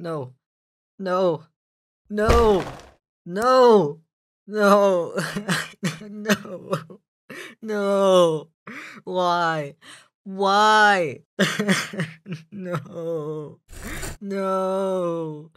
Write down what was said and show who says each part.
Speaker 1: No. No. No. No. No. no. No. Why? Why? no. No.